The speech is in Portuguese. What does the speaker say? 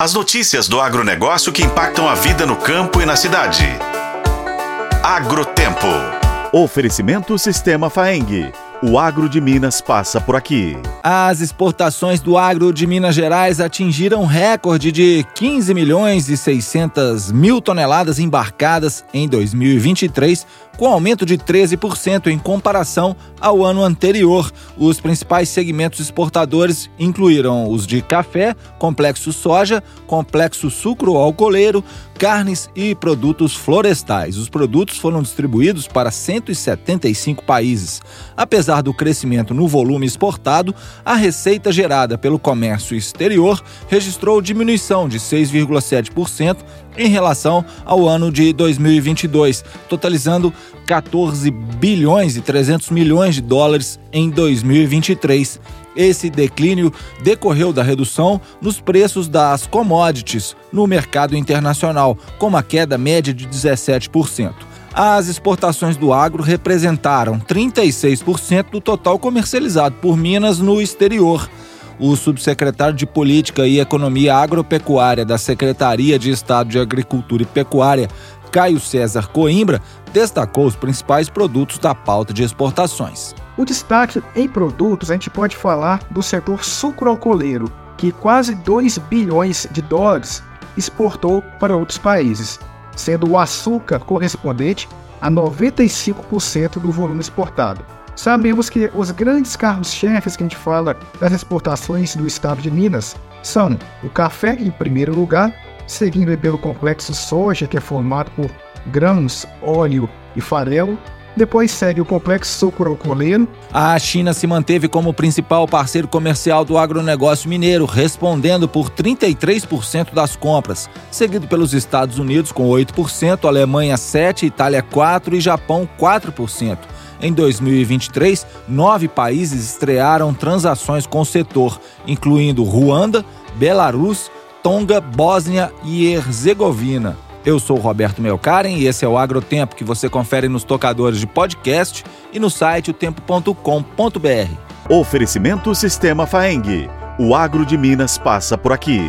As notícias do agronegócio que impactam a vida no campo e na cidade. Agrotempo. Oferecimento Sistema Faeng. O agro de Minas passa por aqui. As exportações do agro de Minas Gerais atingiram recorde de 15 milhões e 600 mil toneladas embarcadas em 2023, com aumento de 13% em comparação ao ano anterior. Os principais segmentos exportadores incluíram os de café, complexo soja, complexo sucro alcooleiro, carnes e produtos florestais. Os produtos foram distribuídos para 175 países. Apesar do crescimento no volume exportado, a receita gerada pelo comércio exterior registrou diminuição de 6,7% em relação ao ano de 2022, totalizando 14 bilhões e 300 milhões de dólares em 2023. Esse declínio decorreu da redução nos preços das commodities no mercado internacional, com uma queda média de 17%. As exportações do agro representaram 36% do total comercializado por Minas no exterior. O subsecretário de Política e Economia Agropecuária da Secretaria de Estado de Agricultura e Pecuária, Caio César Coimbra, destacou os principais produtos da pauta de exportações. O destaque em produtos a gente pode falar do setor sucroalcooleiro, que quase 2 bilhões de dólares exportou para outros países, sendo o açúcar correspondente a 95% do volume exportado. Sabemos que os grandes carros-chefes que a gente fala das exportações do estado de Minas são o café em primeiro lugar, seguindo pelo complexo soja, que é formado por grãos, óleo e farelo, depois segue o complexo sucroalcooleiro. A China se manteve como principal parceiro comercial do agronegócio mineiro, respondendo por 33% das compras, seguido pelos Estados Unidos com 8%, Alemanha 7%, Itália 4% e Japão 4%. Em 2023, nove países estrearam transações com o setor, incluindo Ruanda, Belarus, Tonga, Bósnia e Herzegovina. Eu sou Roberto Melkaren e esse é o Agrotempo que você confere nos tocadores de podcast e no site otempo.com.br. Oferecimento Sistema Faeng. O agro de Minas passa por aqui.